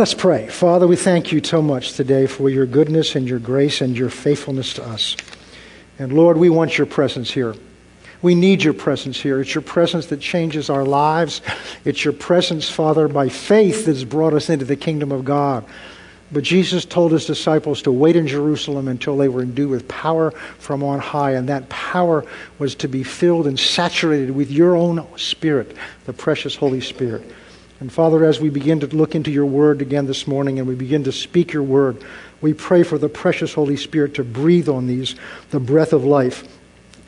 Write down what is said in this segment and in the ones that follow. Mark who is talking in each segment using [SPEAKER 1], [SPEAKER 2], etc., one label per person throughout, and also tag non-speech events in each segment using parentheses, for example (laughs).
[SPEAKER 1] Let's pray. Father, we thank you so much today for your goodness and your grace and your faithfulness to us. And Lord, we want your presence here. We need your presence here. It's your presence that changes our lives. It's your presence, Father, by faith that has brought us into the kingdom of God. But Jesus told his disciples to wait in Jerusalem until they were endued with power from on high, and that power was to be filled and saturated with your own Spirit, the precious Holy Spirit. And Father, as we begin to look into your word again this morning and we begin to speak your word, we pray for the precious Holy Spirit to breathe on these, the breath of life.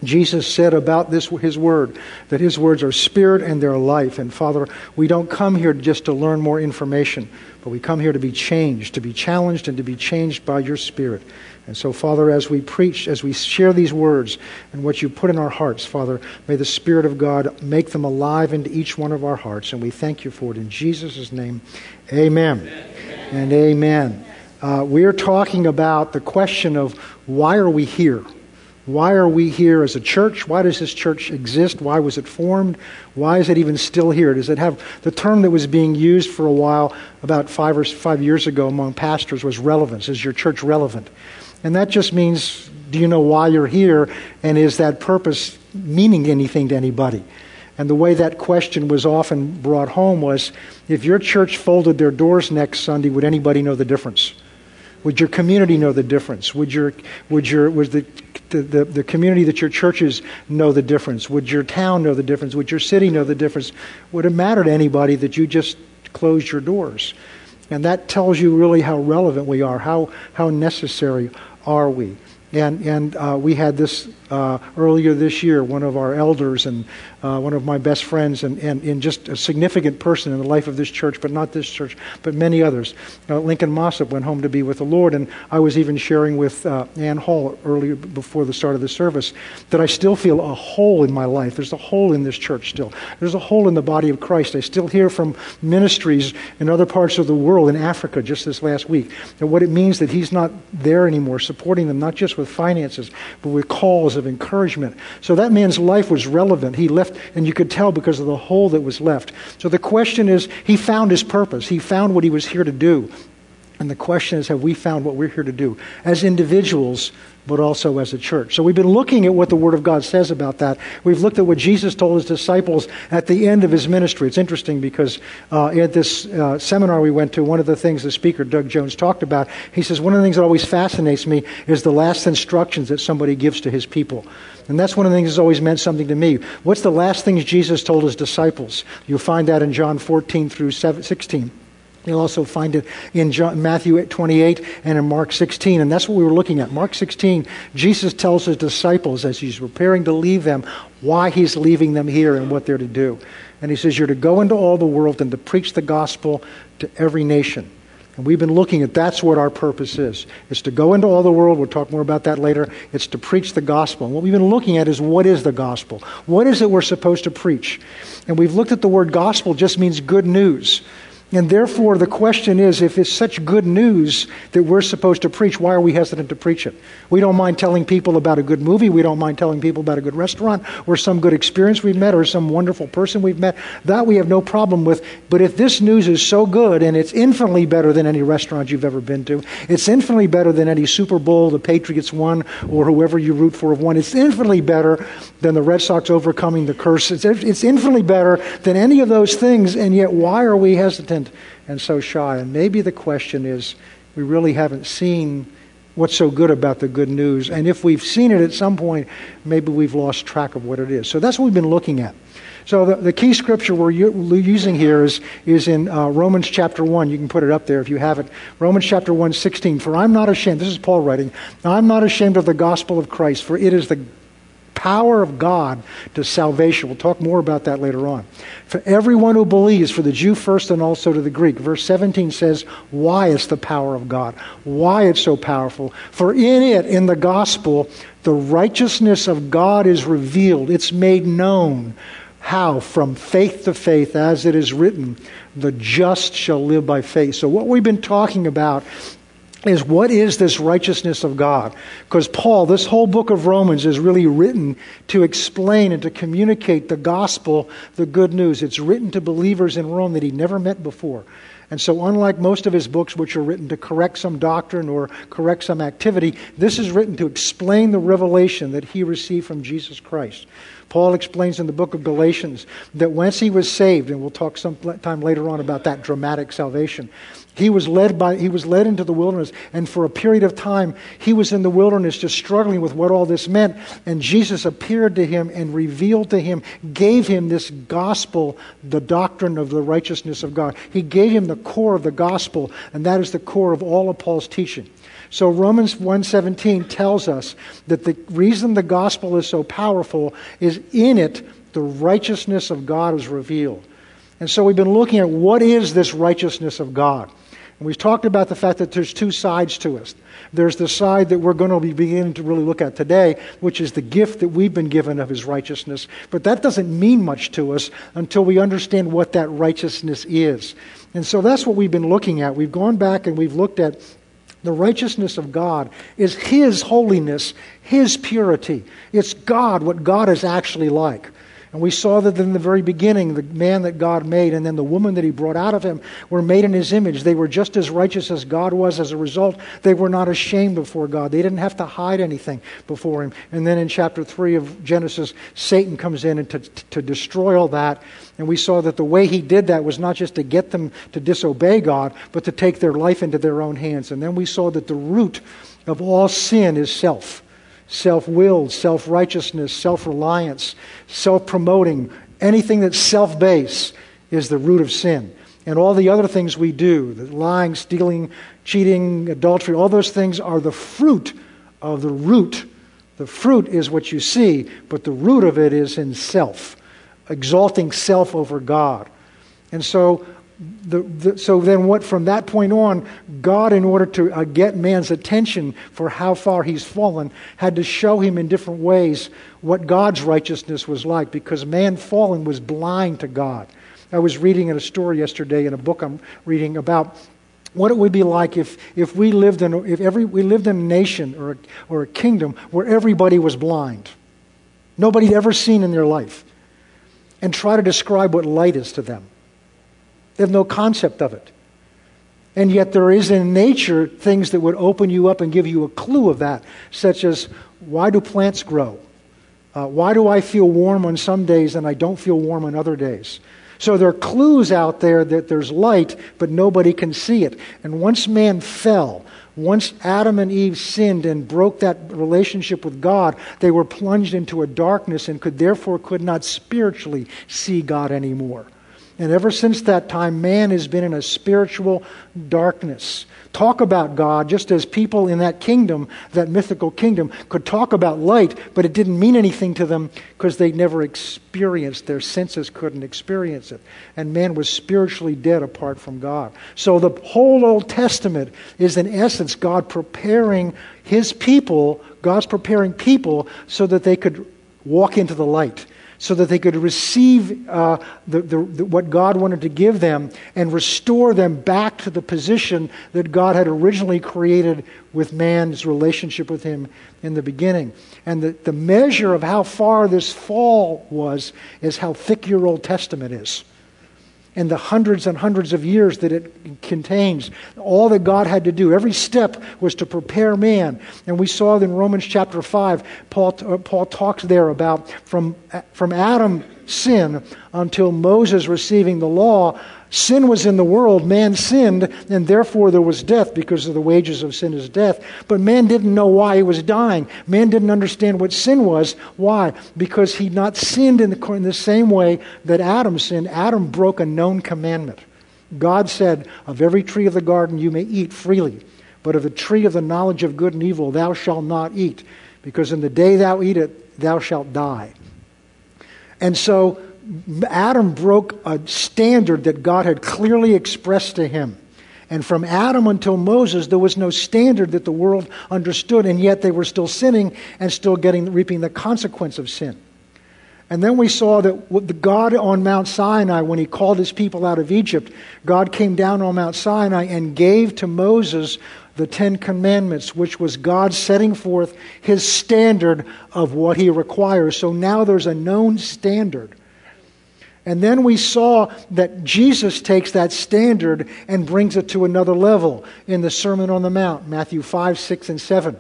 [SPEAKER 1] Jesus said about this, his word, that his words are spirit and they're life. And Father, we don't come here just to learn more information, but we come here to be changed, to be challenged, and to be changed by your spirit. And so, Father, as we preach, as we share these words and what you put in our hearts, Father, may the Spirit of God make them alive into each one of our hearts. And we thank you for it in Jesus' name. Amen, amen. and amen. Uh, we are talking about the question of why are we here? Why are we here as a church? Why does this church exist? Why was it formed? Why is it even still here? Does it have the term that was being used for a while about five or five years ago among pastors was relevance? Is your church relevant? And that just means do you know why you're here? And is that purpose meaning anything to anybody? And the way that question was often brought home was if your church folded their doors next Sunday, would anybody know the difference? Would your community know the difference? Would your would your would the, the, the, the, community that your churches know the difference? Would your town know the difference? Would your city know the difference? Would it matter to anybody that you just closed your doors? And that tells you really how relevant we are, how how necessary are we? And, and uh, we had this uh, earlier this year, one of our elders and uh, one of my best friends, and, and, and, just a significant person in the life of this church, but not this church, but many others. Uh, Lincoln Mossop went home to be with the Lord, and I was even sharing with uh, Ann Hall earlier before the start of the service that I still feel a hole in my life. There's a hole in this church still. There's a hole in the body of Christ. I still hear from ministries in other parts of the world, in Africa just this last week, and what it means that he's not there anymore, supporting them, not just with finances, but with calls of encouragement. So that man's life was relevant. He left, and you could tell because of the hole that was left. So the question is, he found his purpose. He found what he was here to do. And the question is, have we found what we're here to do as individuals, but also as a church? So we've been looking at what the Word of God says about that. We've looked at what Jesus told his disciples at the end of his ministry. It's interesting because uh, at this uh, seminar we went to, one of the things the speaker, Doug Jones, talked about, he says, one of the things that always fascinates me is the last instructions that somebody gives to his people. And that's one of the things that's always meant something to me. What's the last things Jesus told his disciples? You'll find that in John 14 through 16. You'll also find it in John, Matthew 28 and in Mark 16. And that's what we were looking at. Mark 16, Jesus tells his disciples as he's preparing to leave them why he's leaving them here and what they're to do. And he says, You're to go into all the world and to preach the gospel to every nation. And we've been looking at that's what our purpose is. It's to go into all the world. We'll talk more about that later. It's to preach the gospel. And what we've been looking at is what is the gospel? What is it we're supposed to preach? And we've looked at the word gospel just means good news. And therefore, the question is if it's such good news that we're supposed to preach, why are we hesitant to preach it? We don't mind telling people about a good movie. We don't mind telling people about a good restaurant or some good experience we've met or some wonderful person we've met. That we have no problem with. But if this news is so good and it's infinitely better than any restaurant you've ever been to, it's infinitely better than any Super Bowl the Patriots won or whoever you root for have won, it's infinitely better than the Red Sox overcoming the curse. It's, it's infinitely better than any of those things. And yet, why are we hesitant? And so shy. And maybe the question is we really haven't seen what's so good about the good news. And if we've seen it at some point, maybe we've lost track of what it is. So that's what we've been looking at. So the, the key scripture we're u- using here is, is in uh, Romans chapter 1. You can put it up there if you have it. Romans chapter 1, 16. For I'm not ashamed, this is Paul writing, I'm not ashamed of the gospel of Christ, for it is the power of God to salvation. We'll talk more about that later on. For everyone who believes, for the Jew first and also to the Greek. Verse 17 says why it's the power of God, why it's so powerful. For in it, in the gospel, the righteousness of God is revealed, it's made known. How? From faith to faith, as it is written, the just shall live by faith. So, what we've been talking about is what is this righteousness of God? Because Paul, this whole book of Romans is really written to explain and to communicate the gospel, the good news. It's written to believers in Rome that he never met before. And so, unlike most of his books, which are written to correct some doctrine or correct some activity, this is written to explain the revelation that he received from Jesus Christ. Paul explains in the book of Galatians that once he was saved, and we'll talk some time later on about that dramatic salvation, he was led by he was led into the wilderness, and for a period of time he was in the wilderness just struggling with what all this meant. And Jesus appeared to him and revealed to him, gave him this gospel, the doctrine of the righteousness of God. He gave him the core of the gospel, and that is the core of all of Paul's teaching. So Romans 1:17 tells us that the reason the gospel is so powerful is in it the righteousness of God is revealed. And so we've been looking at what is this righteousness of God. And we've talked about the fact that there's two sides to us. There's the side that we're going to be beginning to really look at today, which is the gift that we've been given of his righteousness. But that doesn't mean much to us until we understand what that righteousness is. And so that's what we've been looking at. We've gone back and we've looked at the righteousness of God is His holiness, His purity. It's God, what God is actually like. And we saw that in the very beginning, the man that God made and then the woman that he brought out of him were made in his image. They were just as righteous as God was. As a result, they were not ashamed before God. They didn't have to hide anything before him. And then in chapter 3 of Genesis, Satan comes in and to, to destroy all that. And we saw that the way he did that was not just to get them to disobey God, but to take their life into their own hands. And then we saw that the root of all sin is self self willed, self righteousness, self reliance, self promoting, anything that's self based is the root of sin. And all the other things we do, lying, stealing, cheating, adultery, all those things are the fruit of the root. The fruit is what you see, but the root of it is in self, exalting self over God. And so the, the, so then what from that point on god in order to uh, get man's attention for how far he's fallen had to show him in different ways what god's righteousness was like because man fallen was blind to god. I was reading in a story yesterday in a book i'm reading about what it would be like if, if we lived in if every we lived in a nation or a, or a kingdom where everybody was blind. Nobody had ever seen in their life. And try to describe what light is to them they have no concept of it. And yet, there is in nature things that would open you up and give you a clue of that, such as why do plants grow? Uh, why do I feel warm on some days and I don't feel warm on other days? So there are clues out there that there's light, but nobody can see it. And once man fell, once Adam and Eve sinned and broke that relationship with God, they were plunged into a darkness and could therefore could not spiritually see God anymore. And ever since that time, man has been in a spiritual darkness. Talk about God just as people in that kingdom, that mythical kingdom, could talk about light, but it didn't mean anything to them because they never experienced, their senses couldn't experience it. And man was spiritually dead apart from God. So the whole Old Testament is, in essence, God preparing his people, God's preparing people so that they could walk into the light so that they could receive uh, the, the, the, what God wanted to give them and restore them back to the position that God had originally created with man's relationship with Him in the beginning. And the, the measure of how far this fall was is how thick your Old Testament is and the hundreds and hundreds of years that it contains. All that God had to do, every step was to prepare man. And we saw in Romans chapter 5, Paul, uh, Paul talks there about from, from Adam sin until Moses receiving the law, Sin was in the world, man sinned, and therefore there was death because of the wages of sin is death. But man didn't know why he was dying. Man didn't understand what sin was. Why? Because he'd not sinned in the, in the same way that Adam sinned. Adam broke a known commandment. God said, Of every tree of the garden you may eat freely, but of the tree of the knowledge of good and evil thou shalt not eat, because in the day thou eat it, thou shalt die. And so Adam broke a standard that God had clearly expressed to him. And from Adam until Moses, there was no standard that the world understood, and yet they were still sinning and still getting reaping the consequence of sin. And then we saw that God on Mount Sinai, when he called his people out of Egypt, God came down on Mount Sinai and gave to Moses the Ten Commandments, which was God setting forth his standard of what he requires. So now there's a known standard And then we saw that Jesus takes that standard and brings it to another level in the Sermon on the Mount, Matthew 5, 6, and 7.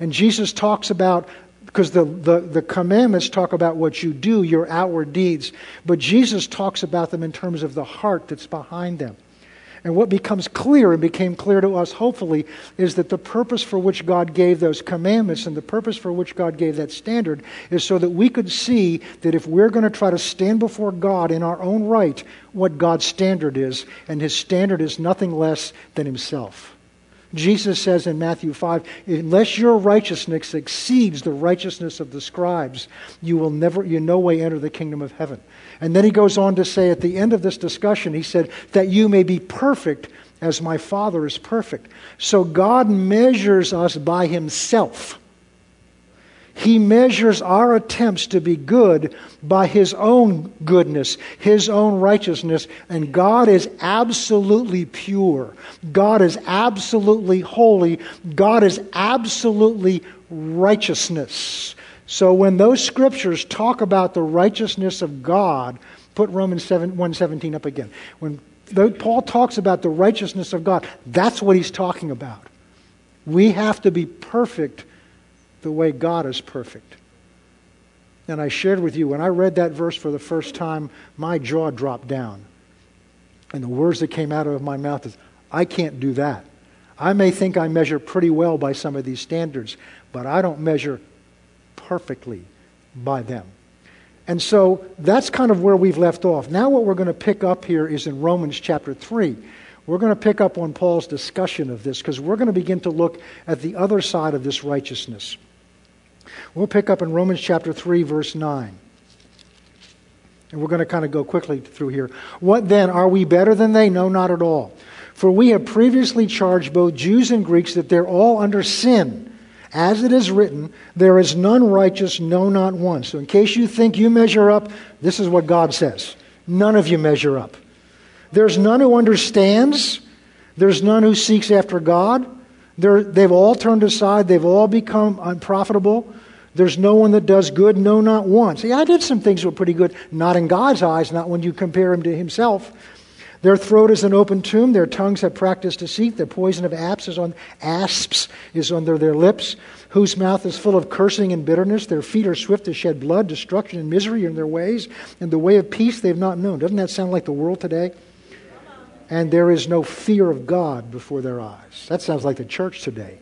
[SPEAKER 1] And Jesus talks about, because the, the, the commandments talk about what you do, your outward deeds, but Jesus talks about them in terms of the heart that's behind them. And what becomes clear and became clear to us, hopefully, is that the purpose for which God gave those commandments and the purpose for which God gave that standard is so that we could see that if we're going to try to stand before God in our own right, what God's standard is, and his standard is nothing less than himself. Jesus says in Matthew 5, unless your righteousness exceeds the righteousness of the scribes, you will never, you no way enter the kingdom of heaven. And then he goes on to say at the end of this discussion, he said, that you may be perfect as my Father is perfect. So God measures us by himself. He measures our attempts to be good by His own goodness, His own righteousness, and God is absolutely pure. God is absolutely holy. God is absolutely righteousness. So when those scriptures talk about the righteousness of God, put Romans 7, 117 up again. When Paul talks about the righteousness of God, that's what he's talking about. We have to be perfect the way God is perfect. And I shared with you, when I read that verse for the first time, my jaw dropped down. And the words that came out of my mouth is, I can't do that. I may think I measure pretty well by some of these standards, but I don't measure perfectly by them. And so that's kind of where we've left off. Now, what we're going to pick up here is in Romans chapter 3. We're going to pick up on Paul's discussion of this because we're going to begin to look at the other side of this righteousness. We'll pick up in Romans chapter 3, verse 9. And we're going to kind of go quickly through here. What then? Are we better than they? No, not at all. For we have previously charged both Jews and Greeks that they're all under sin. As it is written, there is none righteous, no, not one. So, in case you think you measure up, this is what God says. None of you measure up. There's none who understands. There's none who seeks after God. They're, they've all turned aside. They've all become unprofitable. There's no one that does good, no, not one. See, I did some things that were pretty good, not in God's eyes, not when you compare him to himself. Their throat is an open tomb. Their tongues have practiced deceit. The poison of asps is on asps is under their lips, whose mouth is full of cursing and bitterness. Their feet are swift to shed blood. Destruction and misery in their ways, and the way of peace they've not known. Doesn't that sound like the world today? And there is no fear of God before their eyes. That sounds like the church today.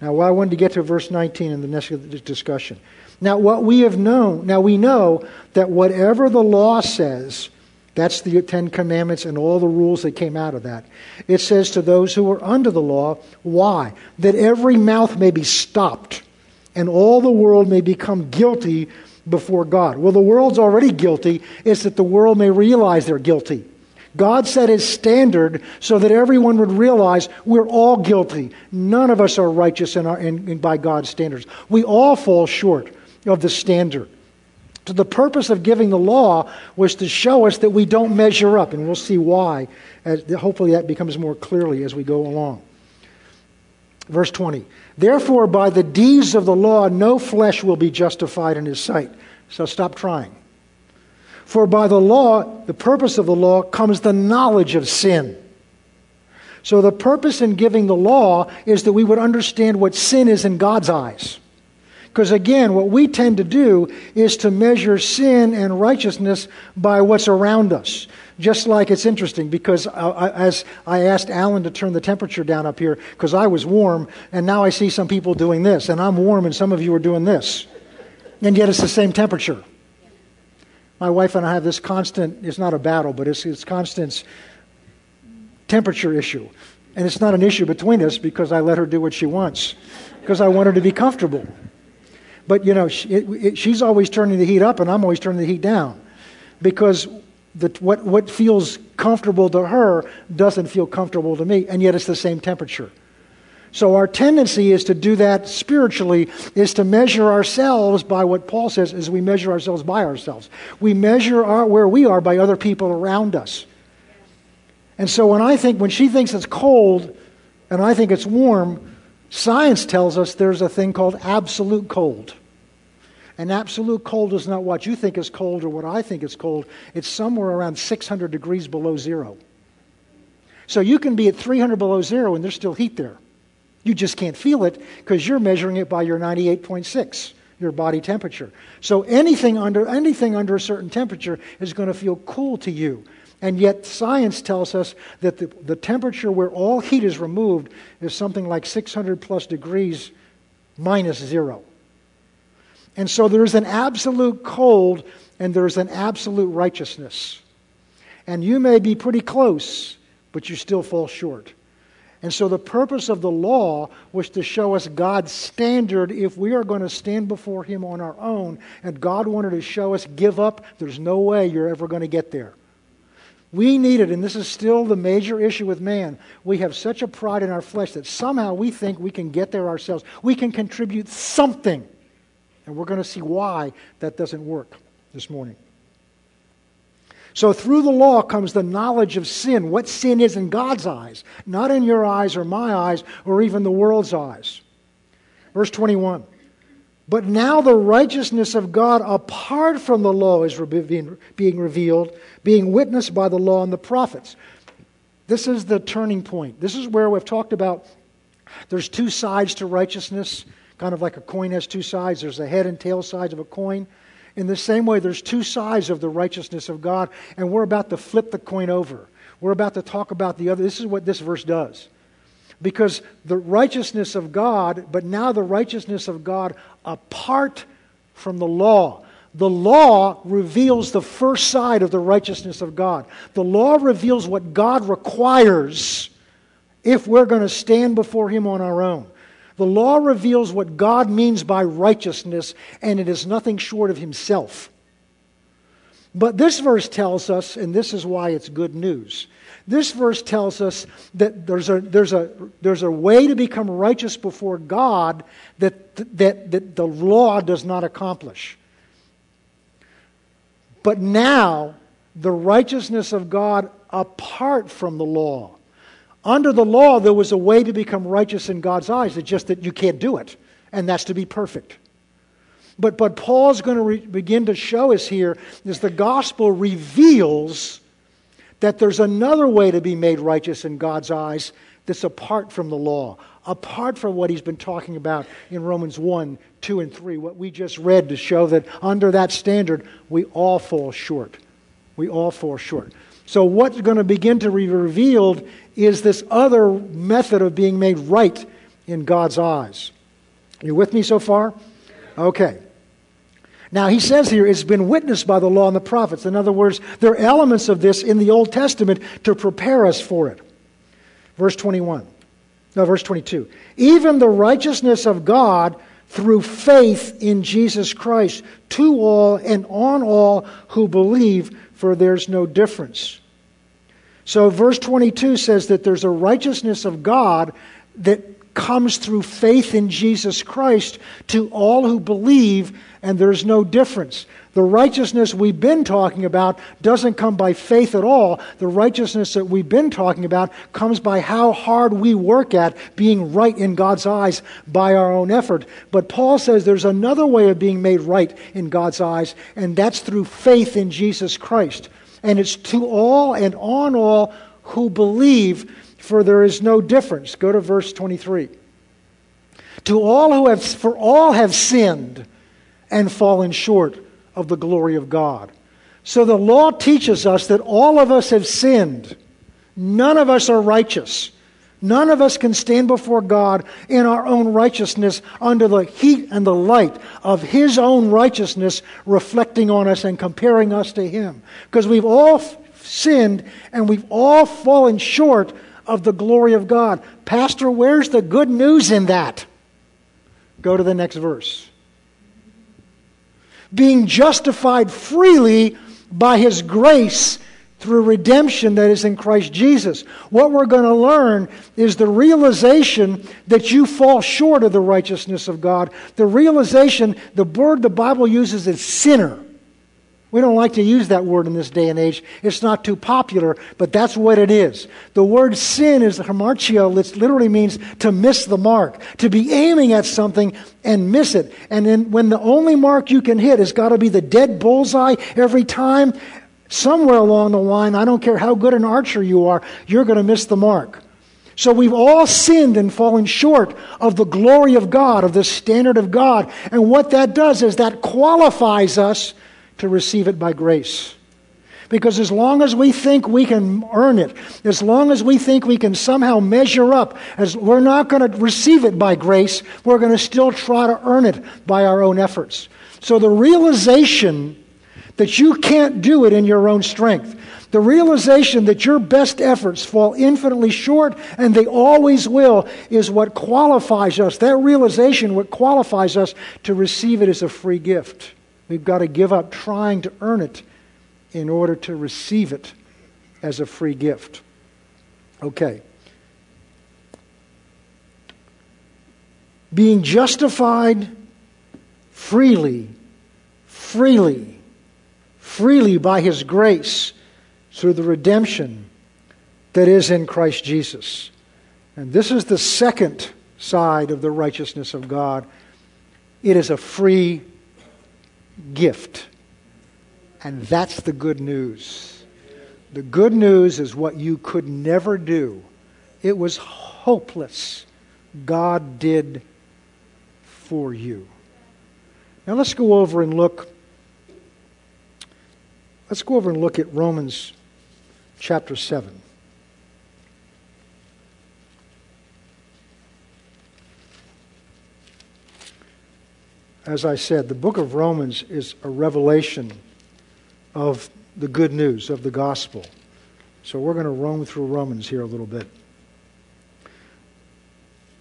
[SPEAKER 1] Now, well, I wanted to get to verse 19 in the next discussion. Now, what we have known, now we know that whatever the law says, that's the Ten Commandments and all the rules that came out of that. It says to those who are under the law, why? That every mouth may be stopped and all the world may become guilty before God. Well, the world's already guilty. It's that the world may realize they're guilty. God set his standard so that everyone would realize we're all guilty. None of us are righteous in our, in, in, by God's standards. We all fall short of the standard. So the purpose of giving the law was to show us that we don't measure up, and we'll see why. As, hopefully, that becomes more clearly as we go along. Verse 20 Therefore, by the deeds of the law, no flesh will be justified in his sight. So stop trying. For by the law, the purpose of the law, comes the knowledge of sin. So the purpose in giving the law is that we would understand what sin is in God's eyes. Because again, what we tend to do is to measure sin and righteousness by what's around us. Just like it's interesting because I, as I asked Alan to turn the temperature down up here because I was warm, and now I see some people doing this, and I'm warm, and some of you are doing this. And yet it's the same temperature. My wife and I have this constant, it's not a battle, but it's, it's constant temperature issue. And it's not an issue between us because I let her do what she wants, because I want her to be comfortable. But, you know, she, it, it, she's always turning the heat up, and I'm always turning the heat down. Because the, what, what feels comfortable to her doesn't feel comfortable to me, and yet it's the same temperature. So our tendency is to do that spiritually, is to measure ourselves by what Paul says is we measure ourselves by ourselves. We measure our, where we are by other people around us. And so when I think, when she thinks it's cold and I think it's warm, Science tells us there's a thing called absolute cold. And absolute cold is not what you think is cold or what I think is cold. It's somewhere around 600 degrees below zero. So you can be at 300 below zero and there's still heat there. You just can't feel it because you're measuring it by your 98.6, your body temperature. So anything under, anything under a certain temperature is going to feel cool to you. And yet, science tells us that the, the temperature where all heat is removed is something like 600 plus degrees minus zero. And so there's an absolute cold and there's an absolute righteousness. And you may be pretty close, but you still fall short. And so the purpose of the law was to show us God's standard if we are going to stand before Him on our own. And God wanted to show us give up. There's no way you're ever going to get there. We need it, and this is still the major issue with man. We have such a pride in our flesh that somehow we think we can get there ourselves. We can contribute something. And we're going to see why that doesn't work this morning. So, through the law comes the knowledge of sin, what sin is in God's eyes, not in your eyes or my eyes or even the world's eyes. Verse 21 But now the righteousness of God apart from the law is being revealed, being witnessed by the law and the prophets. This is the turning point. This is where we've talked about there's two sides to righteousness, kind of like a coin has two sides. There's the head and tail sides of a coin. In the same way, there's two sides of the righteousness of God, and we're about to flip the coin over. We're about to talk about the other. This is what this verse does. Because the righteousness of God, but now the righteousness of God apart from the law. The law reveals the first side of the righteousness of God. The law reveals what God requires if we're going to stand before Him on our own. The law reveals what God means by righteousness, and it is nothing short of Himself. But this verse tells us, and this is why it's good news. This verse tells us that there's a, there's a, there's a way to become righteous before God that, that, that the law does not accomplish. But now, the righteousness of God apart from the law under the law, there was a way to become righteous in God's eyes. It's just that you can't do it, and that's to be perfect. But, but Paul's going to re- begin to show us here is the gospel reveals that there's another way to be made righteous in God's eyes that's apart from the law, apart from what he's been talking about in Romans 1, 2, and 3, what we just read to show that under that standard, we all fall short. We all fall short. So, what's going to begin to be revealed is this other method of being made right in God's eyes. You with me so far? Okay. Now, he says here, it's been witnessed by the law and the prophets. In other words, there are elements of this in the Old Testament to prepare us for it. Verse 21. No, verse 22. Even the righteousness of God through faith in Jesus Christ to all and on all who believe, for there's no difference. So, verse 22 says that there's a righteousness of God that comes through faith in Jesus Christ to all who believe, and there's no difference. The righteousness we've been talking about doesn't come by faith at all. The righteousness that we've been talking about comes by how hard we work at being right in God's eyes by our own effort. But Paul says there's another way of being made right in God's eyes, and that's through faith in Jesus Christ and it's to all and on all who believe, for there is no difference. Go to verse 23. To all who have, for all have sinned and fallen short of the glory of God. So the law teaches us that all of us have sinned. None of us are righteous. None of us can stand before God in our own righteousness under the heat and the light of His own righteousness reflecting on us and comparing us to Him. Because we've all sinned and we've all fallen short of the glory of God. Pastor, where's the good news in that? Go to the next verse. Being justified freely by His grace through redemption that is in Christ Jesus. What we're going to learn is the realization that you fall short of the righteousness of God. The realization, the word the Bible uses is sinner. We don't like to use that word in this day and age. It's not too popular, but that's what it is. The word sin is hamartia, which literally means to miss the mark, to be aiming at something and miss it. And then when the only mark you can hit has got to be the dead bullseye every time, somewhere along the line, I don't care how good an archer you are, you're going to miss the mark. So we've all sinned and fallen short of the glory of God, of the standard of God. And what that does is that qualifies us to receive it by grace. Because as long as we think we can earn it, as long as we think we can somehow measure up, as we're not going to receive it by grace, we're going to still try to earn it by our own efforts. So the realization that you can't do it in your own strength, the realization that your best efforts fall infinitely short and they always will is what qualifies us. That realization, what qualifies us to receive it as a free gift. We've got to give up trying to earn it in order to receive it as a free gift. Okay. Being justified freely, freely, freely by His grace through the redemption that is in Christ Jesus. And this is the second side of the righteousness of God. It is a free gift. And that's the good news. The good news is what you could never do. It was hopeless. God did for you. Now let's go over and look. Let's go over and look at Romans chapter 7. As I said, the book of Romans is a revelation of the good news of the gospel. So we're going to roam through Romans here a little bit.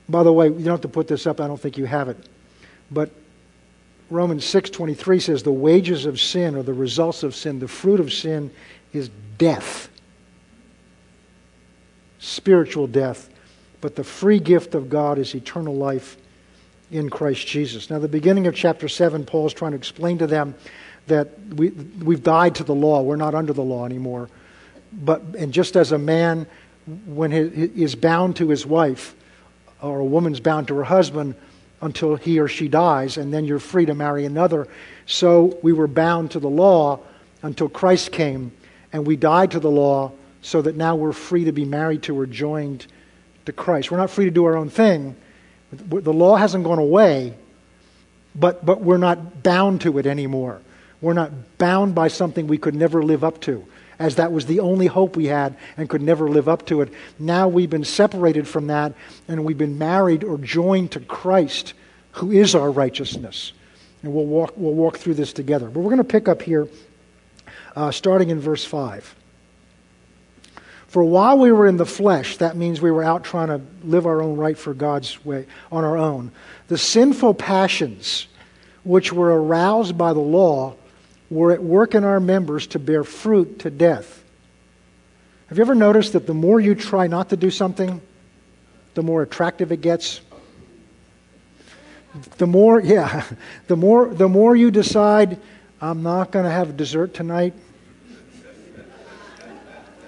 [SPEAKER 1] By the way, you don't have to put this up. I don't think you have it. But Romans 6:23 says the wages of sin or the results of sin, the fruit of sin is death spiritual death, but the free gift of God is eternal life in Christ Jesus. Now, the beginning of chapter 7, Paul is trying to explain to them that we, we've died to the law. We're not under the law anymore. But, and just as a man, when he is bound to his wife, or a woman's bound to her husband until he or she dies, and then you're free to marry another. So we were bound to the law until Christ came, and we died to the law so that now we're free to be married to or joined to Christ. We're not free to do our own thing. The law hasn't gone away, but, but we're not bound to it anymore. We're not bound by something we could never live up to, as that was the only hope we had and could never live up to it. Now we've been separated from that and we've been married or joined to Christ, who is our righteousness. And we'll walk, we'll walk through this together. But we're going to pick up here, uh, starting in verse 5. For while we were in the flesh, that means we were out trying to live our own right for God's way on our own. The sinful passions which were aroused by the law were at work in our members to bear fruit to death. Have you ever noticed that the more you try not to do something, the more attractive it gets? The more, (laughs) yeah, the more, the more you decide, I'm not going to have dessert tonight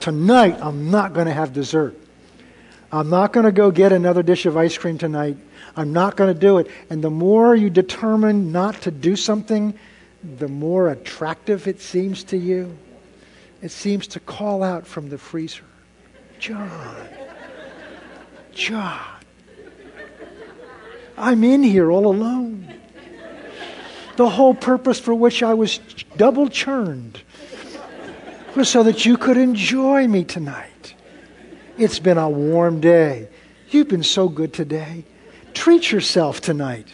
[SPEAKER 1] tonight I'm not going to have dessert. I'm not going to go get another dish of ice cream tonight. I'm not going to do it. And the more you determine not to do something, the more attractive it seems to you. It seems to call out from the freezer John, John, I'm in here all alone. The whole purpose for which I was double churned was so that you could enjoy me tonight. It's been a warm day. You've been so good today. Treat yourself tonight.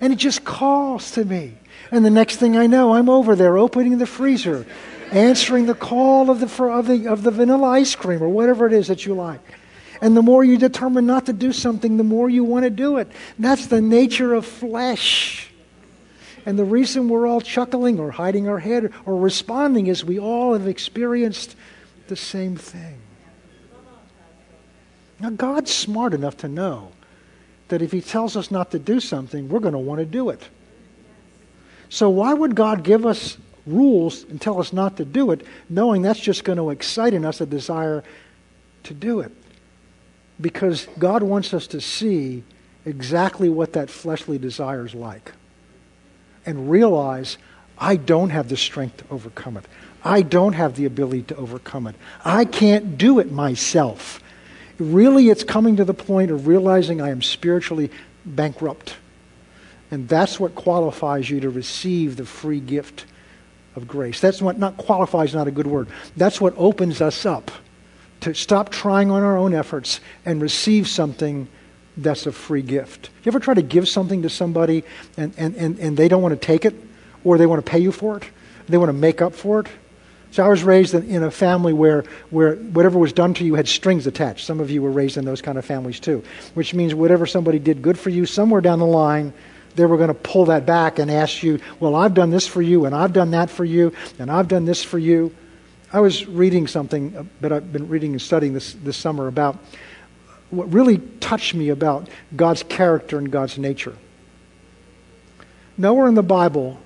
[SPEAKER 1] And it just calls to me. And the next thing I know, I'm over there opening the freezer, answering the call of the, of the, of the vanilla ice cream or whatever it is that you like. And the more you determine not to do something, the more you want to do it. That's the nature of flesh. And the reason we're all chuckling or hiding our head or responding is we all have experienced the same thing. Now, God's smart enough to know that if He tells us not to do something, we're going to want to do it. So, why would God give us rules and tell us not to do it, knowing that's just going to excite in us a desire to do it. Because God wants us to see exactly what that fleshly desire is like and realize I don't have the strength to overcome it. I don't have the ability to overcome it. I can't do it myself. Really, it's coming to the point of realizing I am spiritually bankrupt. And that's what qualifies you to receive the free gift of grace. That's what, not qualifies, not a good word. That's what opens us up to stop trying on our own efforts and receive something that's a free gift. You ever try to give something to somebody and, and, and, and they don't want to take it or they want to pay you for it? They want to make up for it? So I was raised in, a family where, where whatever was done to you had strings attached. Some of you were raised in those kind of families too, which means whatever somebody did good for you, somewhere down the line, they were going to pull that back and ask you, well, I've done this for you, and I've done that for you, and I've done this for you. I was reading something uh, that I've been reading and studying this, this summer about what really touched me about God's character and God's nature. Nowhere in the Bible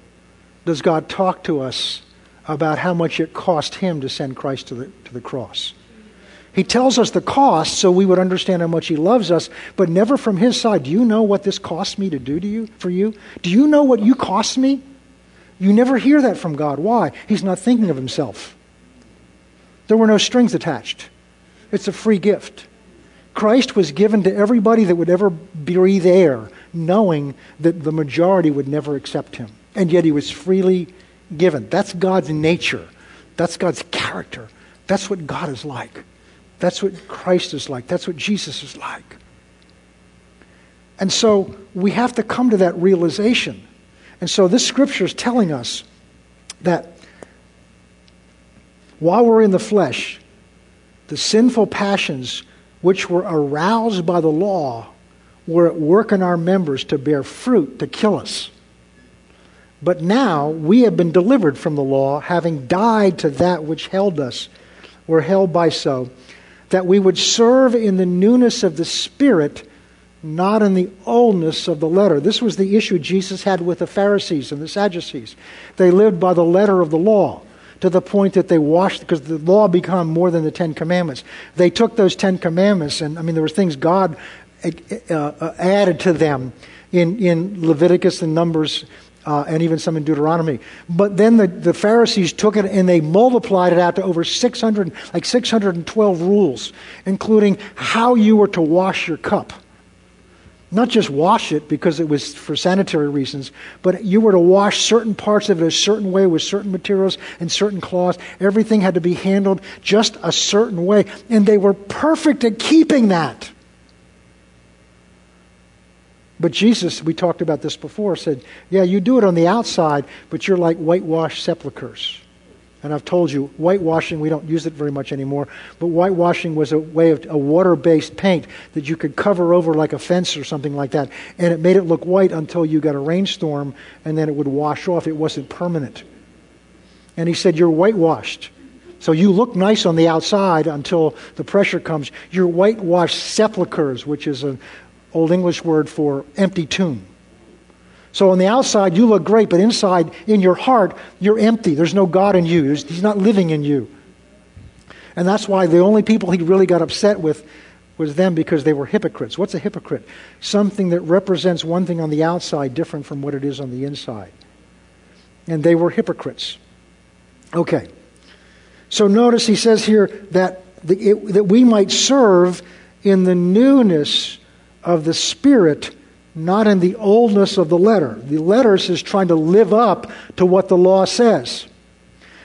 [SPEAKER 1] does God talk to us about how much it cost him to send Christ to the, to the cross. He tells us the cost so we would understand how much he loves us, but never from his side. Do you know what this cost me to do to you for you? Do you know what you cost me? You never hear that from God. Why? He's not thinking of himself. There were no strings attached. It's a free gift. Christ was given to everybody that would ever breathe air, knowing that the majority would never accept him. And yet he was freely given. That's God's nature. That's God's character. That's what God is like. That's what Christ is like. That's what Jesus is like. And so we have to come to that realization. And so this scripture is telling us that while we're in the flesh, the sinful passions which were aroused by the law were at work in our members to bear fruit to kill us. But now we have been delivered from the law, having died to that which held us. We're held by so, that we would serve in the newness of the Spirit, not in the oldness of the letter. This was the issue Jesus had with the Pharisees and the Sadducees. They lived by the letter of the law to the point that they washed because the law became more than the Ten Commandments. They took those Ten Commandments, and I mean, there were things God uh, uh, added to them in, in Leviticus and Numbers uh, and even some in Deuteronomy. But then the, the Pharisees took it and they multiplied it out to over 600, like 612 rules, including how you were to wash your cup. Not just wash it because it was for sanitary reasons, but you were to wash certain parts of it a certain way with certain materials and certain cloths. Everything had to be handled just a certain way. And they were perfect at keeping that. But Jesus, we talked about this before, said, Yeah, you do it on the outside, but you're like whitewashed sepulchres. And I've told you, whitewashing, we don't use it very much anymore, but whitewashing was a way of a water based paint that you could cover over like a fence or something like that. And it made it look white until you got a rainstorm, and then it would wash off. It wasn't permanent. And he said, You're whitewashed. So you look nice on the outside until the pressure comes. You're whitewashed sepulchres, which is a, Old English word for empty tomb. So on the outside, you look great, but inside, in your heart, you're empty. There's no God in you, He's not living in you. And that's why the only people he really got upset with was them because they were hypocrites. What's a hypocrite? Something that represents one thing on the outside different from what it is on the inside. And they were hypocrites. Okay. So notice he says here that, the, it, that we might serve in the newness of the Spirit, not in the oldness of the letter. The letter is trying to live up to what the law says.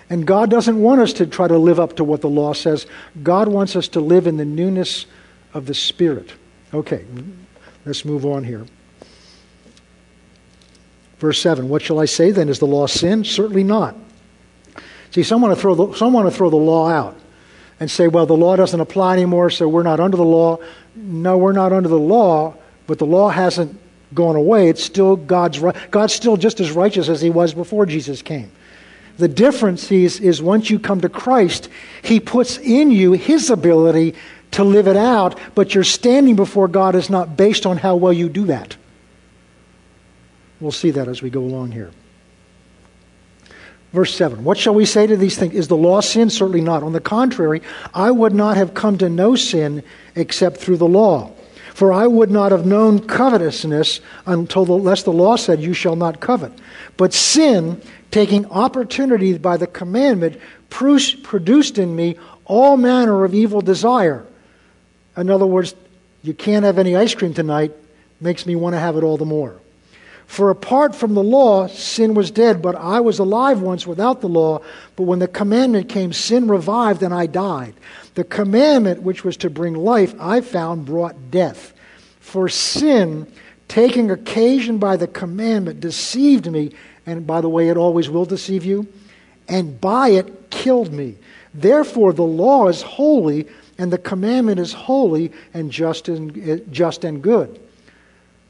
[SPEAKER 1] And God doesn't want us to try to live up to what the law says. God wants us to live in the newness of the Spirit. Okay, let's move on here. Verse 7 What shall I say then? Is the law sin? Certainly not. See, some want to throw the, some want to throw the law out and say, well, the law doesn't apply anymore, so we're not under the law. No, we're not under the law, but the law hasn't gone away. It's still God's right. God's still just as righteous as he was before Jesus came. The difference is, is once you come to Christ, he puts in you his ability to live it out, but your standing before God is not based on how well you do that. We'll see that as we go along here. Verse 7 What shall we say to these things? Is the law sin? Certainly not. On the contrary, I would not have come to know sin except through the law. For I would not have known covetousness until the, lest the law said, You shall not covet. But sin, taking opportunity by the commandment, produced in me all manner of evil desire. In other words, you can't have any ice cream tonight, makes me want to have it all the more. For apart from the law, sin was dead, but I was alive once without the law. But when the commandment came, sin revived and I died. The commandment, which was to bring life, I found brought death. For sin, taking occasion by the commandment, deceived me, and by the way, it always will deceive you, and by it killed me. Therefore, the law is holy, and the commandment is holy and just and, eh, just and good.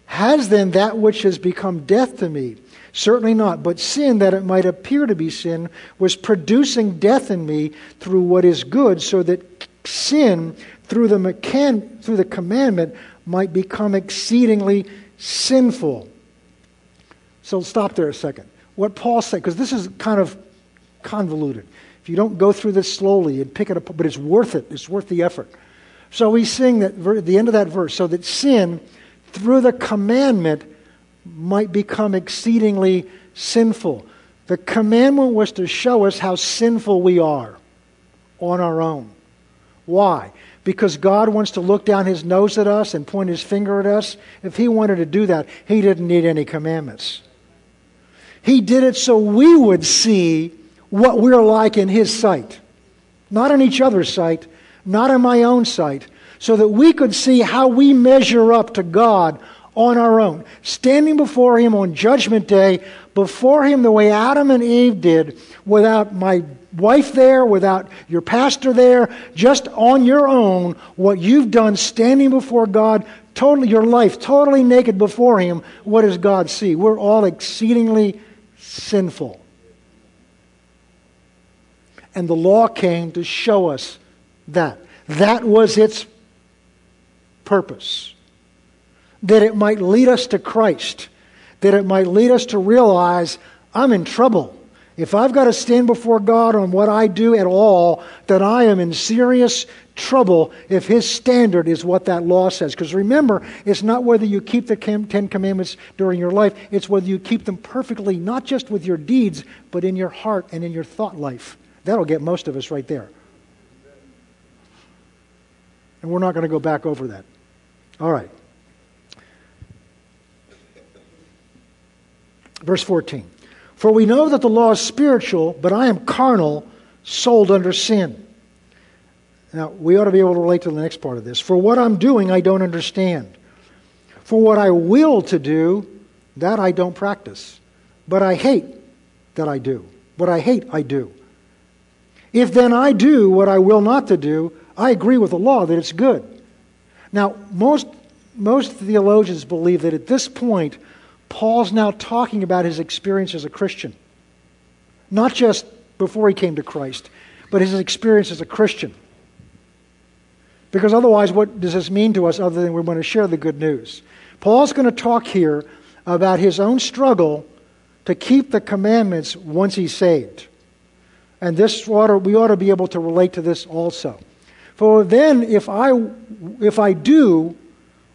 [SPEAKER 1] Has then that which has become death to me? Certainly not. But sin, that it might appear to be sin, was producing death in me through what is good, so that sin, through the, mechan- through the commandment, might become exceedingly sinful. So stop there a second. What Paul said, because this is kind of convoluted. If you don't go through this slowly and pick it up, but it's worth it, it's worth the effort. So we sing that at the end of that verse, so that sin through the commandment might become exceedingly sinful. The commandment was to show us how sinful we are on our own. Why? Because God wants to look down his nose at us and point his finger at us. If he wanted to do that, he didn't need any commandments. He did it so we would see what we're like in his sight. Not in each other's sight, not in my own sight, so that we could see how we measure up to God on our own. Standing before Him on Judgment Day, before Him the way Adam and Eve did, without my wife there, without your pastor there, just on your own, what you've done standing before God, totally, your life totally naked before Him, what does God see? We're all exceedingly sinful. And the law came to show us that. That was its purpose. That it might lead us to Christ. That it might lead us to realize I'm in trouble. If I've got to stand before God on what I do at all, then I am in serious trouble if His standard is what that law says. Because remember, it's not whether you keep the Ten Commandments during your life, it's whether you keep them perfectly, not just with your deeds, but in your heart and in your thought life. That'll get most of us right there. And we're not going to go back over that. All right. Verse 14. For we know that the law is spiritual, but I am carnal, sold under sin. Now, we ought to be able to relate to the next part of this. For what I'm doing, I don't understand. For what I will to do, that I don't practice. But I hate that I do. What I hate, I do. If then I do what I will not to do, I agree with the law that it's good. Now, most, most theologians believe that at this point, Paul's now talking about his experience as a Christian. Not just before he came to Christ, but his experience as a Christian. Because otherwise, what does this mean to us other than we want to share the good news? Paul's going to talk here about his own struggle to keep the commandments once he's saved. And this ought to, we ought to be able to relate to this also. For then, if I, if I do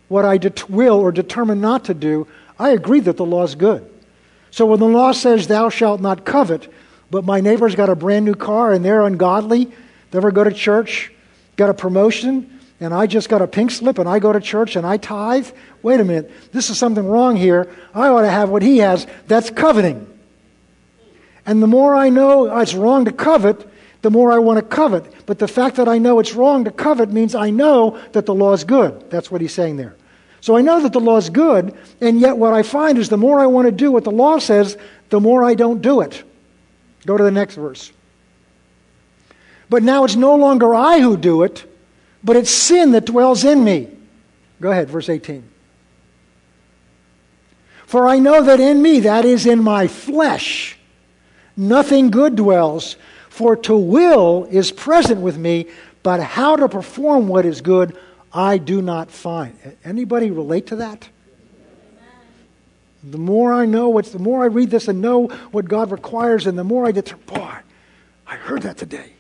[SPEAKER 1] what I det- will or determine not to do, I agree that the law is good. So when the law says, Thou shalt not covet, but my neighbor's got a brand new car and they're ungodly, they ever go to church, got a promotion, and I just got a pink slip and I go to church and I tithe. Wait a minute, this is something wrong here. I ought to have what he has. That's coveting. And the more I know it's wrong to covet, the more I want to covet. But the fact that I know it's wrong to covet means I know that the law is good. That's what he's saying there. So I know that the law is good, and yet what I find is the more I want to do what the law says, the more I don't do it. Go to the next verse. But now it's no longer I who do it, but it's sin that dwells in me. Go ahead, verse 18. For I know that in me, that is in my flesh, nothing good dwells. For to will is present with me, but how to perform what is good I do not find. Anybody relate to that? The more I know what's, the more I read this and know what God requires, and the more I determine, boy, I heard that today.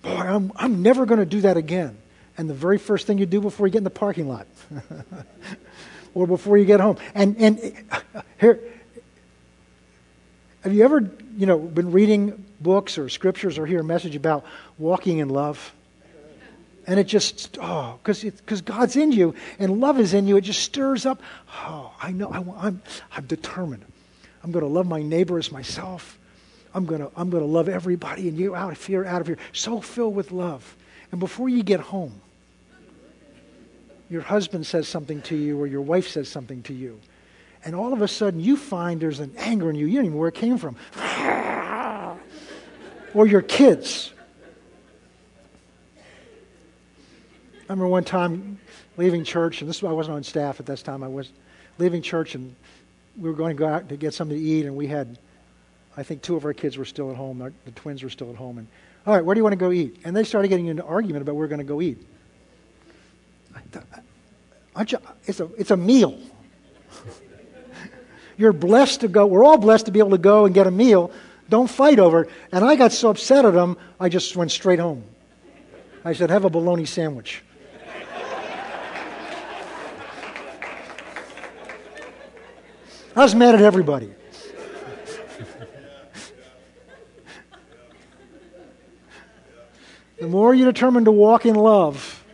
[SPEAKER 1] Boy, I'm, I'm never going to do that again. And the very first thing you do before you get in the parking lot (laughs) or before you get home. And, and eh, here, have you ever, you know, been reading books or scriptures or hear a message about walking in love? And it just, oh, because God's in you and love is in you, it just stirs up. Oh, I know, I, I'm, I'm determined. I'm going to love my neighbor as myself. I'm going to, I'm going to love everybody and you out of here, out of here. So filled with love. And before you get home, your husband says something to you or your wife says something to you and all of a sudden you find there's an anger in you. You don't even know where it came from. (laughs) or your kids. I remember one time leaving church, and this is why I wasn't on staff at this time. I was leaving church, and we were going to go out to get something to eat, and we had, I think, two of our kids were still at home. The twins were still at home, and all right, where do you want to go eat? And they started getting into an argument about where we're going to go eat. It's a, it's a meal. You're blessed to go. We're all blessed to be able to go and get a meal. Don't fight over it. And I got so upset at them, I just went straight home. I said, Have a bologna sandwich. I was mad at everybody. the more you determine to walk in love,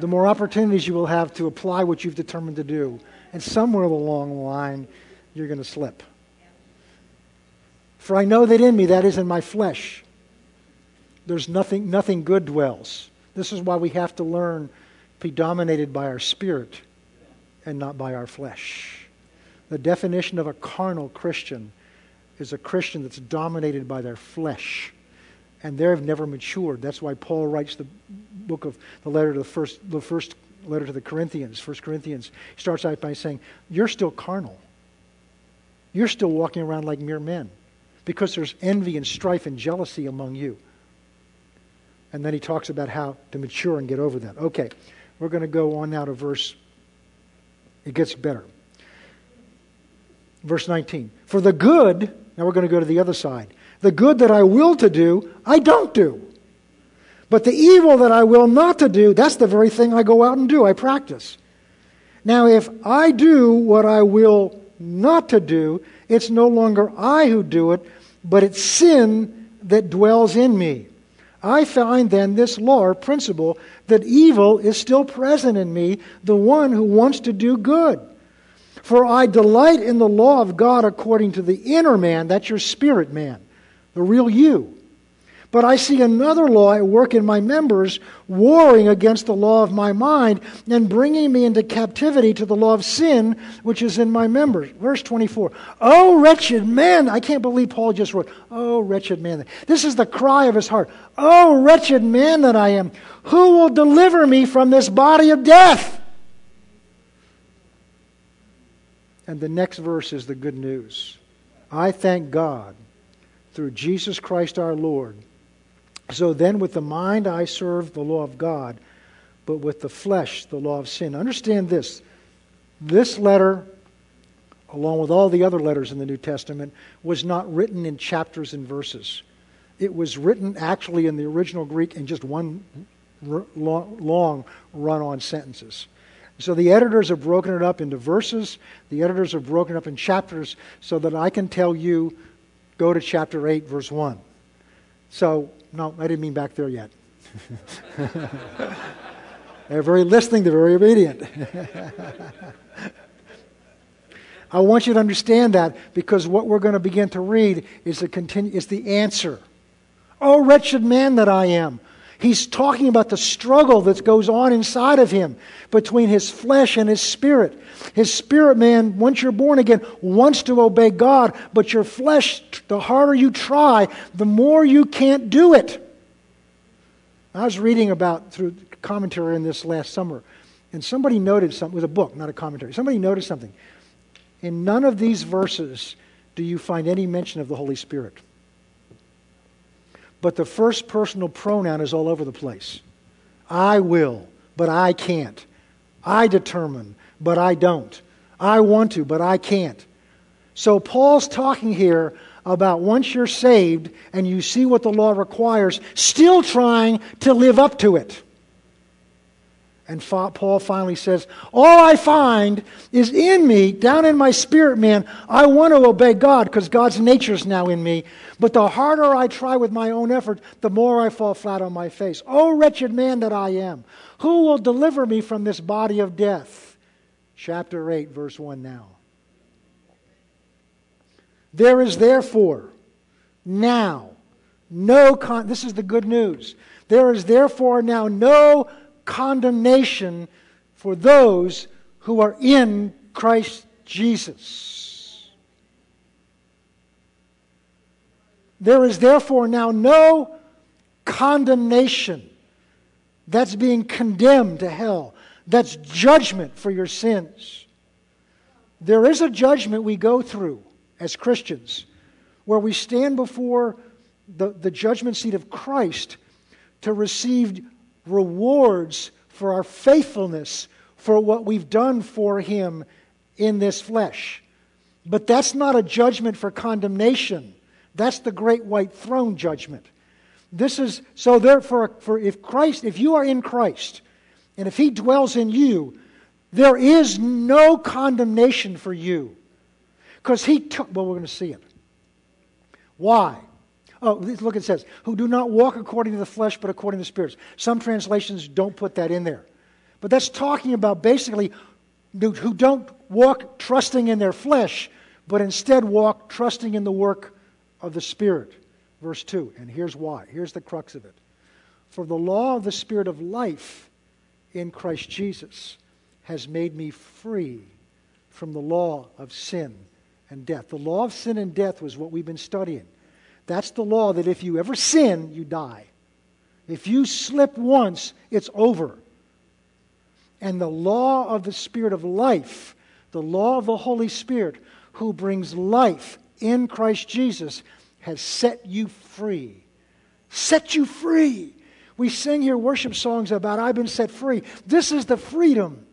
[SPEAKER 1] the more opportunities you will have to apply what you've determined to do and somewhere along the line, you're going to slip. For I know that in me, that is in my flesh, there's nothing, nothing good dwells. This is why we have to learn to be dominated by our spirit and not by our flesh. The definition of a carnal Christian is a Christian that's dominated by their flesh. And they've never matured. That's why Paul writes the book of the letter to the first, the first letter to the Corinthians, 1 Corinthians, starts out by saying, You're still carnal. You're still walking around like mere men because there's envy and strife and jealousy among you. And then he talks about how to mature and get over that. Okay, we're going to go on now to verse, it gets better. Verse 19. For the good, now we're going to go to the other side. The good that I will to do, I don't do. But the evil that I will not to do, that's the very thing I go out and do. I practice. Now, if I do what I will not to do, it's no longer I who do it, but it's sin that dwells in me. I find then this law or principle that evil is still present in me, the one who wants to do good. For I delight in the law of God according to the inner man, that's your spirit man, the real you. But I see another law at work in my members, warring against the law of my mind and bringing me into captivity to the law of sin which is in my members. Verse 24. Oh, wretched man. I can't believe Paul just wrote, Oh, wretched man. This is the cry of his heart. Oh, wretched man that I am. Who will deliver me from this body of death? And the next verse is the good news. I thank God through Jesus Christ our Lord so then, with the mind, I serve the law of God, but with the flesh, the law of sin. Understand this this letter, along with all the other letters in the New Testament, was not written in chapters and verses. It was written actually in the original Greek in just one long run on sentences. So the editors have broken it up into verses, the editors have broken it up in chapters so that I can tell you go to chapter 8, verse 1. So no, I didn't mean back there yet. (laughs) they're very listening, they're very obedient. (laughs) I want you to understand that because what we're going to begin to read is the, continu- is the answer. Oh, wretched man that I am. He's talking about the struggle that goes on inside of him between his flesh and his spirit. His spirit man, once you're born again, wants to obey God, but your flesh, the harder you try, the more you can't do it. I was reading about through commentary in this last summer, and somebody noted something with a book, not a commentary. Somebody noticed something. In none of these verses do you find any mention of the Holy Spirit but the first personal pronoun is all over the place. I will, but I can't. I determine, but I don't. I want to, but I can't. So Paul's talking here about once you're saved and you see what the law requires, still trying to live up to it. And Paul finally says, All I find is in me, down in my spirit, man. I want to obey God because God's nature is now in me. But the harder I try with my own effort, the more I fall flat on my face. Oh, wretched man that I am. Who will deliver me from this body of death? Chapter 8, verse 1 now. There is therefore now no con- this is the good news. There is therefore now no condemnation for those who are in Christ Jesus. There is therefore now no condemnation. That's being condemned to hell. That's judgment for your sins. There is a judgment we go through as Christians where we stand before the, the judgment seat of Christ to receive rewards for our faithfulness for what we've done for Him in this flesh. But that's not a judgment for condemnation. That's the great white throne judgment. This is so therefore for if Christ if you are in Christ and if he dwells in you there is no condemnation for you because he took well we're going to see it. Why? Oh, look, it says, who do not walk according to the flesh, but according to the spirits. Some translations don't put that in there. But that's talking about basically who don't walk trusting in their flesh, but instead walk trusting in the work of the Spirit. Verse 2. And here's why. Here's the crux of it. For the law of the Spirit of life in Christ Jesus has made me free from the law of sin and death. The law of sin and death was what we've been studying. That's the law that if you ever sin, you die. If you slip once, it's over. And the law of the Spirit of life, the law of the Holy Spirit, who brings life in Christ Jesus, has set you free. Set you free. We sing here worship songs about I've been set free. This is the freedom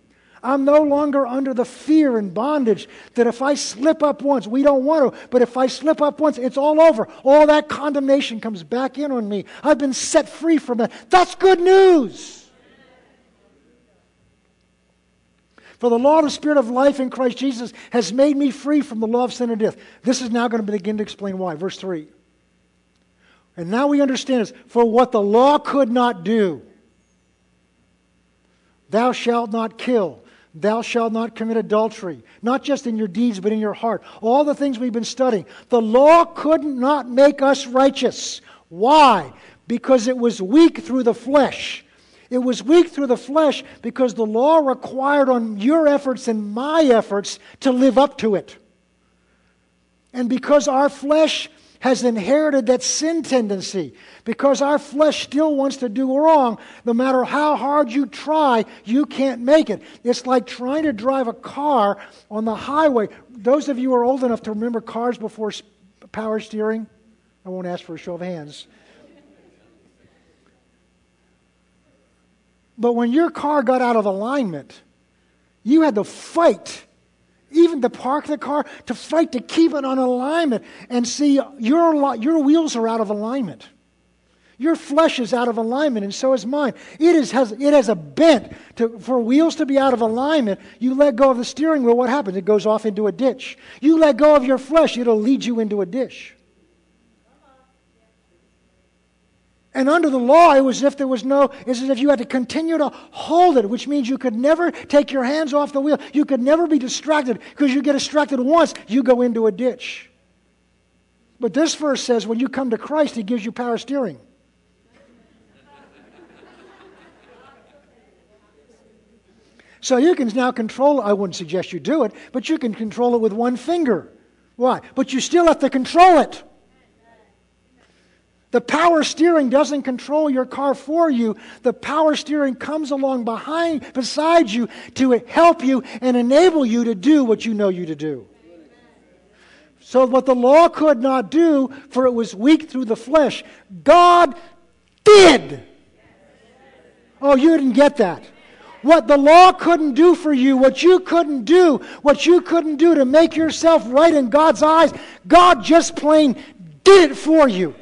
[SPEAKER 1] I'm no longer under the fear and bondage that if I slip up once, we don't want to, but if I slip up once, it's all over. All that condemnation comes back in on me. I've been set free from that. That's good news. For the law of the Spirit of life in Christ Jesus has made me free from the law of sin and death. This is now going to begin to explain why. Verse 3. And now we understand this. For what the law could not do, thou shalt not kill, Thou shalt not commit adultery, not just in your deeds, but in your heart. All the things we've been studying. The law could not make us righteous. Why? Because it was weak through the flesh. It was weak through the flesh because the law required on your efforts and my efforts to live up to it. And because our flesh has inherited that sin tendency because our flesh still wants to do wrong. No matter how hard you try, you can't make it. It's like trying to drive a car on the highway. Those of you who are old enough to remember cars before power steering, I won't ask for a show of hands. But when your car got out of alignment, you had to fight even to park the car, to fight to keep it on alignment. And see, your, your wheels are out of alignment. Your flesh is out of alignment, and so is mine. It, is, has, it has a bent. To, for wheels to be out of alignment, you let go of the steering wheel, what happens? It goes off into a ditch. You let go of your flesh, it'll lead you into a ditch. And under the law, it was as if there was no, it's as if you had to continue to hold it, which means you could never take your hands off the wheel. You could never be distracted because you get distracted once, you go into a ditch. But this verse says when you come to Christ, He gives you power steering. So you can now control I wouldn't suggest you do it, but you can control it with one finger. Why? But you still have to control it. The power steering doesn't control your car for you. The power steering comes along behind, beside you to help you and enable you to do what you know you to do. So, what the law could not do, for it was weak through the flesh, God did. Oh, you didn't get that. What the law couldn't do for you, what you couldn't do, what you couldn't do to make yourself right in God's eyes, God just plain did it for you.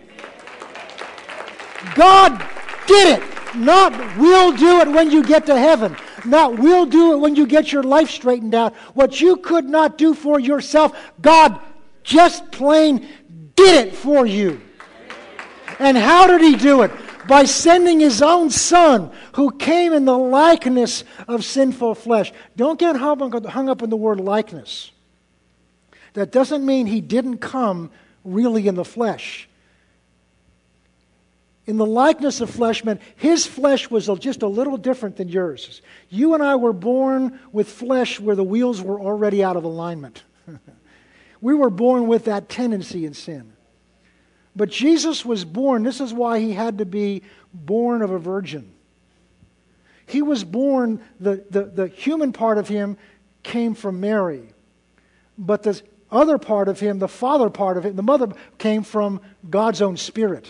[SPEAKER 1] God did it. Not we'll do it when you get to heaven. Not we'll do it when you get your life straightened out. What you could not do for yourself, God just plain did it for you. And how did he do it? By sending his own son who came in the likeness of sinful flesh. Don't get hung up in the word likeness. That doesn't mean he didn't come really in the flesh in the likeness of flesh meant his flesh was just a little different than yours. You and I were born with flesh where the wheels were already out of alignment. (laughs) we were born with that tendency in sin. But Jesus was born, this is why he had to be born of a virgin. He was born, the, the, the human part of him came from Mary. But the other part of him, the father part of him, the mother came from God's own spirit.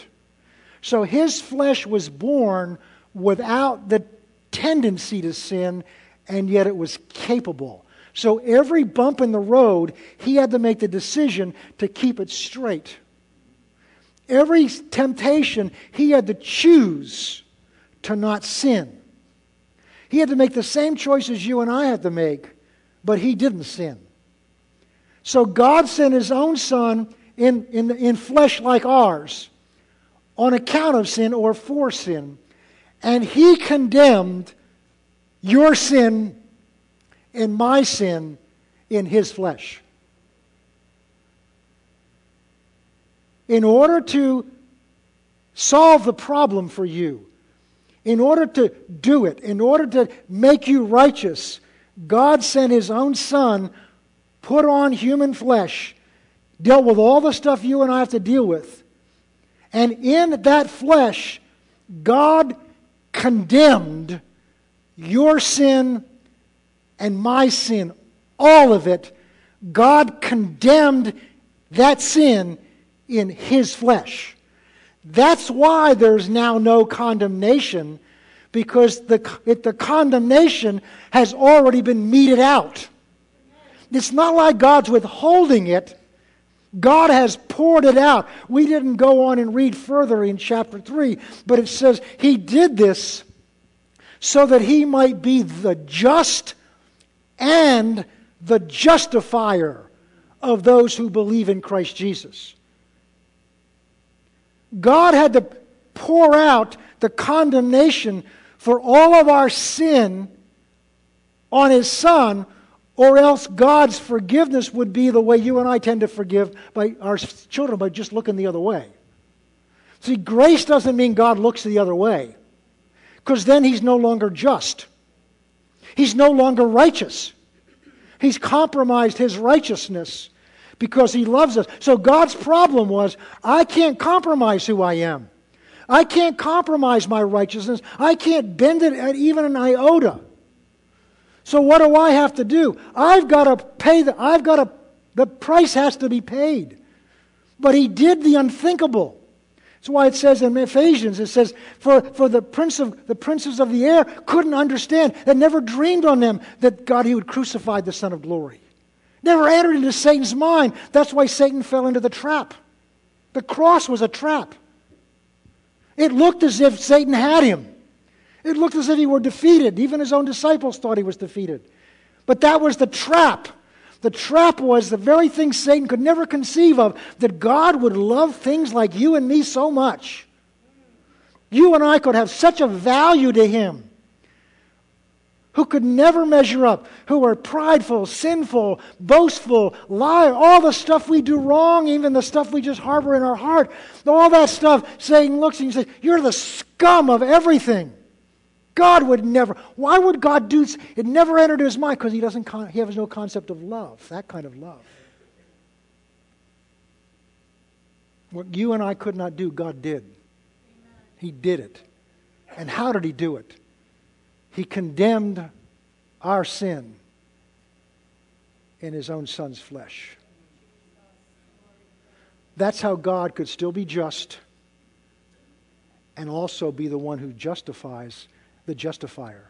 [SPEAKER 1] So his flesh was born without the tendency to sin, and yet it was capable. So every bump in the road, he had to make the decision to keep it straight. Every temptation, he had to choose to not sin. He had to make the same choices you and I had to make, but he didn't sin. So God sent his own son in, in, in flesh like ours on account of sin or for sin. And he condemned your sin and my sin in his flesh. In order to solve the problem for you, in order to do it, in order to make you righteous, God sent his own son, put on human flesh, dealt with all the stuff you and I have to deal with and in that flesh, God condemned your sin and my sin, all of it. God condemned that sin in his flesh. That's why there's now no condemnation, because the, it, the condemnation has already been meted out. It's not like God's withholding it. God has poured it out. We didn't go on and read further in chapter 3, but it says he did this so that he might be the just and the justifier of those who believe in Christ Jesus. God had to pour out the condemnation for all of our sin on his son or else God's forgiveness would be the way you and I tend to forgive by our children by just looking the other way. See, grace doesn't mean God looks the other way, because then he's no longer just. He's no longer righteous. He's compromised his righteousness because he loves us. So God's problem was I can't compromise who I am. I can't compromise my righteousness. I can't bend it at even an iota. So what do I have to do? I've got to pay the I've got to the price has to be paid. But he did the unthinkable. That's why it says in Ephesians, it says, for, for the prince of the princes of the air couldn't understand, had never dreamed on them that God he would crucify the Son of Glory. Never entered into Satan's mind. That's why Satan fell into the trap. The cross was a trap. It looked as if Satan had him. It looked as if he were defeated. Even his own disciples thought he was defeated. But that was the trap. The trap was the very thing Satan could never conceive of that God would love things like you and me so much. You and I could have such a value to him who could never measure up, who are prideful, sinful, boastful, lie, all the stuff we do wrong, even the stuff we just harbor in our heart, all that stuff, Satan looks and he says, You're the scum of everything. God would never. Why would God do it? Never entered his mind because he doesn't. He has no concept of love. That kind of love. What you and I could not do, God did. He did it. And how did he do it? He condemned our sin in his own son's flesh. That's how God could still be just and also be the one who justifies the justifier.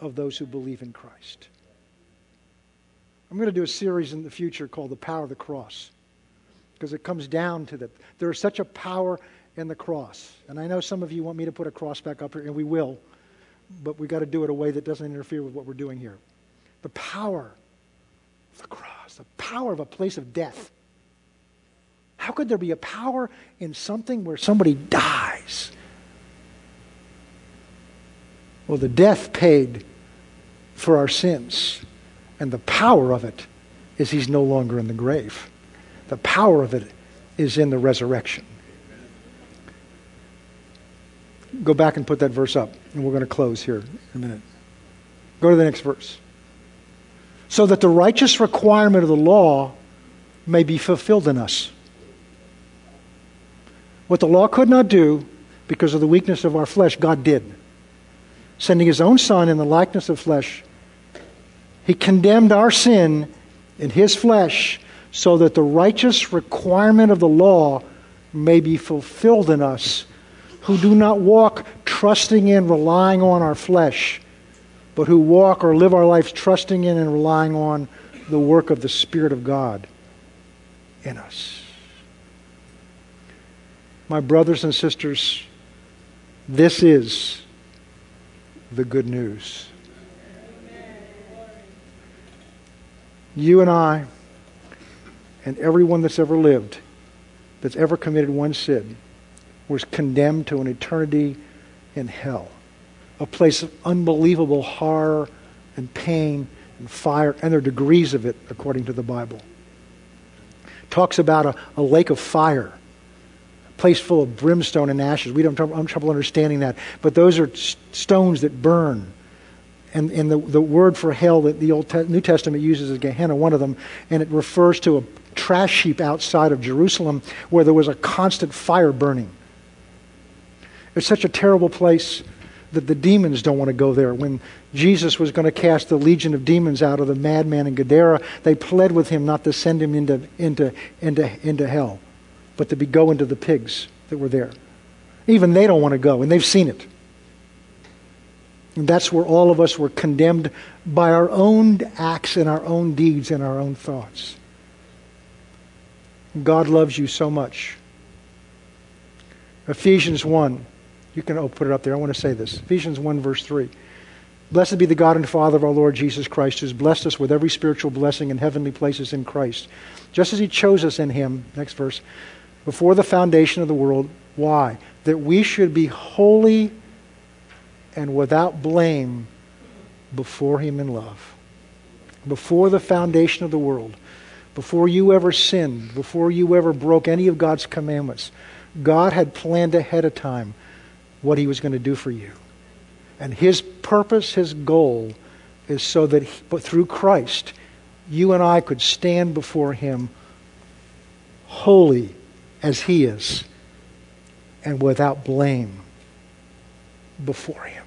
[SPEAKER 1] of those who believe in Christ. I'm going to do a series in the future called The Power of the Cross because it comes down to that. There is such a power in the cross. And I know some of you want me to put a cross back up here, and we will, but we've got to do it a way that doesn't interfere with what we're doing here. The power of the cross, the power of a place of death. How could there be a power in something where somebody dies? Well, the death paid for our sins. And the power of it is he's no longer in the grave. The power of it is in the resurrection. Go back and put that verse up, and we're going to close here in a minute. Go to the next verse. So that the righteous requirement of the law may be fulfilled in us. What the law could not do because of the weakness of our flesh, God did. Sending his own Son in the likeness of flesh he condemned our sin in his flesh so that the righteous requirement of the law may be fulfilled in us who do not walk trusting in, relying on our flesh, but who walk or live our lives trusting in and relying on the work of the Spirit of God in us. My brothers and sisters, this is the good news. you and I, and everyone that's ever lived, that's ever committed one sin, was condemned to an eternity in hell. A place of unbelievable horror and pain and fire, and there are degrees of it according to the Bible. Talks about a, a lake of fire, place full of brimstone and ashes. We don't have trouble understanding that, but those are stones that burn and, and the, the word for hell that the Old Te- New Testament uses is Gehenna, one of them, and it refers to a trash heap outside of Jerusalem where there was a constant fire burning. It's such a terrible place that the demons don't want to go there. When Jesus was going to cast the legion of demons out of the madman in Gadara, they pled with him not to send him into, into, into, into hell, but to be, go into the pigs that were there. Even they don't want to go, and they've seen it. And that's where all of us were condemned by our own acts and our own deeds and our own thoughts. God loves you so much. Ephesians 1. You can oh, put it up there. I want to say this. Ephesians 1, verse 3. Blessed be the God and Father of our Lord Jesus Christ, who's blessed us with every spiritual blessing in heavenly places in Christ, just as he chose us in him, next verse, before the foundation of the world. Why? That we should be holy and without blame before Him in love. Before the foundation of the world, before you ever sinned, before you ever broke any of God's commandments, God had planned ahead of time what He was going to do for you. And His purpose, His goal, is so that he, but through Christ, you and I could stand before Him holy as He is and without blame before Him.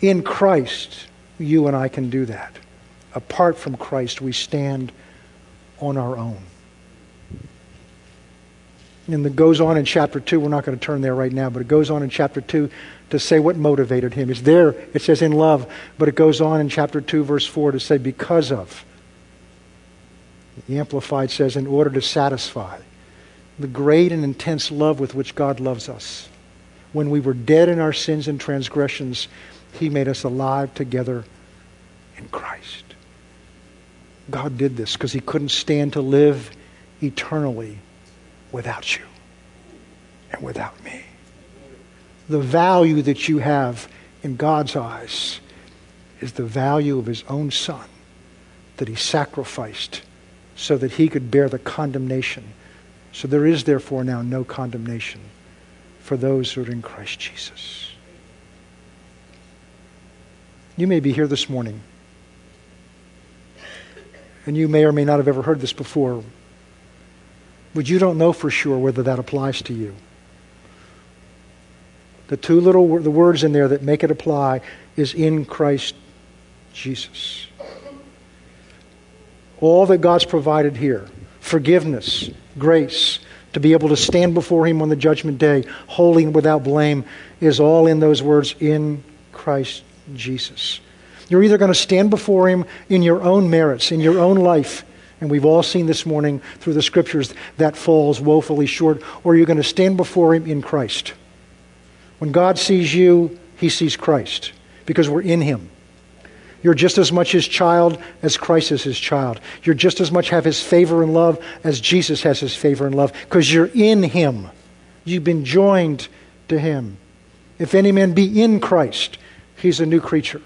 [SPEAKER 1] In Christ, you and I can do that. Apart from Christ, we stand on our own. And it goes on in chapter 2. We're not going to turn there right now, but it goes on in chapter 2 to say what motivated him. It's there, it says in love, but it goes on in chapter 2, verse 4 to say because of. The Amplified says, in order to satisfy the great and intense love with which God loves us. When we were dead in our sins and transgressions, he made us alive together in Christ. God did this because He couldn't stand to live eternally without you and without me. The value that you have in God's eyes is the value of His own Son that He sacrificed so that He could bear the condemnation. So there is therefore now no condemnation for those who are in Christ Jesus. You may be here this morning, and you may or may not have ever heard this before, but you don't know for sure whether that applies to you. The two little the words in there that make it apply is in Christ Jesus. All that God's provided here, forgiveness, grace, to be able to stand before him on the judgment day, holy and without blame, is all in those words in Christ Jesus. You're either going to stand before Him in your own merits, in your own life, and we've all seen this morning through the scriptures that falls woefully short, or you're going to stand before Him in Christ. When God sees you, He sees Christ because we're in Him. You're just as much His child as Christ is His child. You're just as much have His favor and love as Jesus has His favor and love because you're in Him. You've been joined to Him. If any man be in Christ, he's a new creature.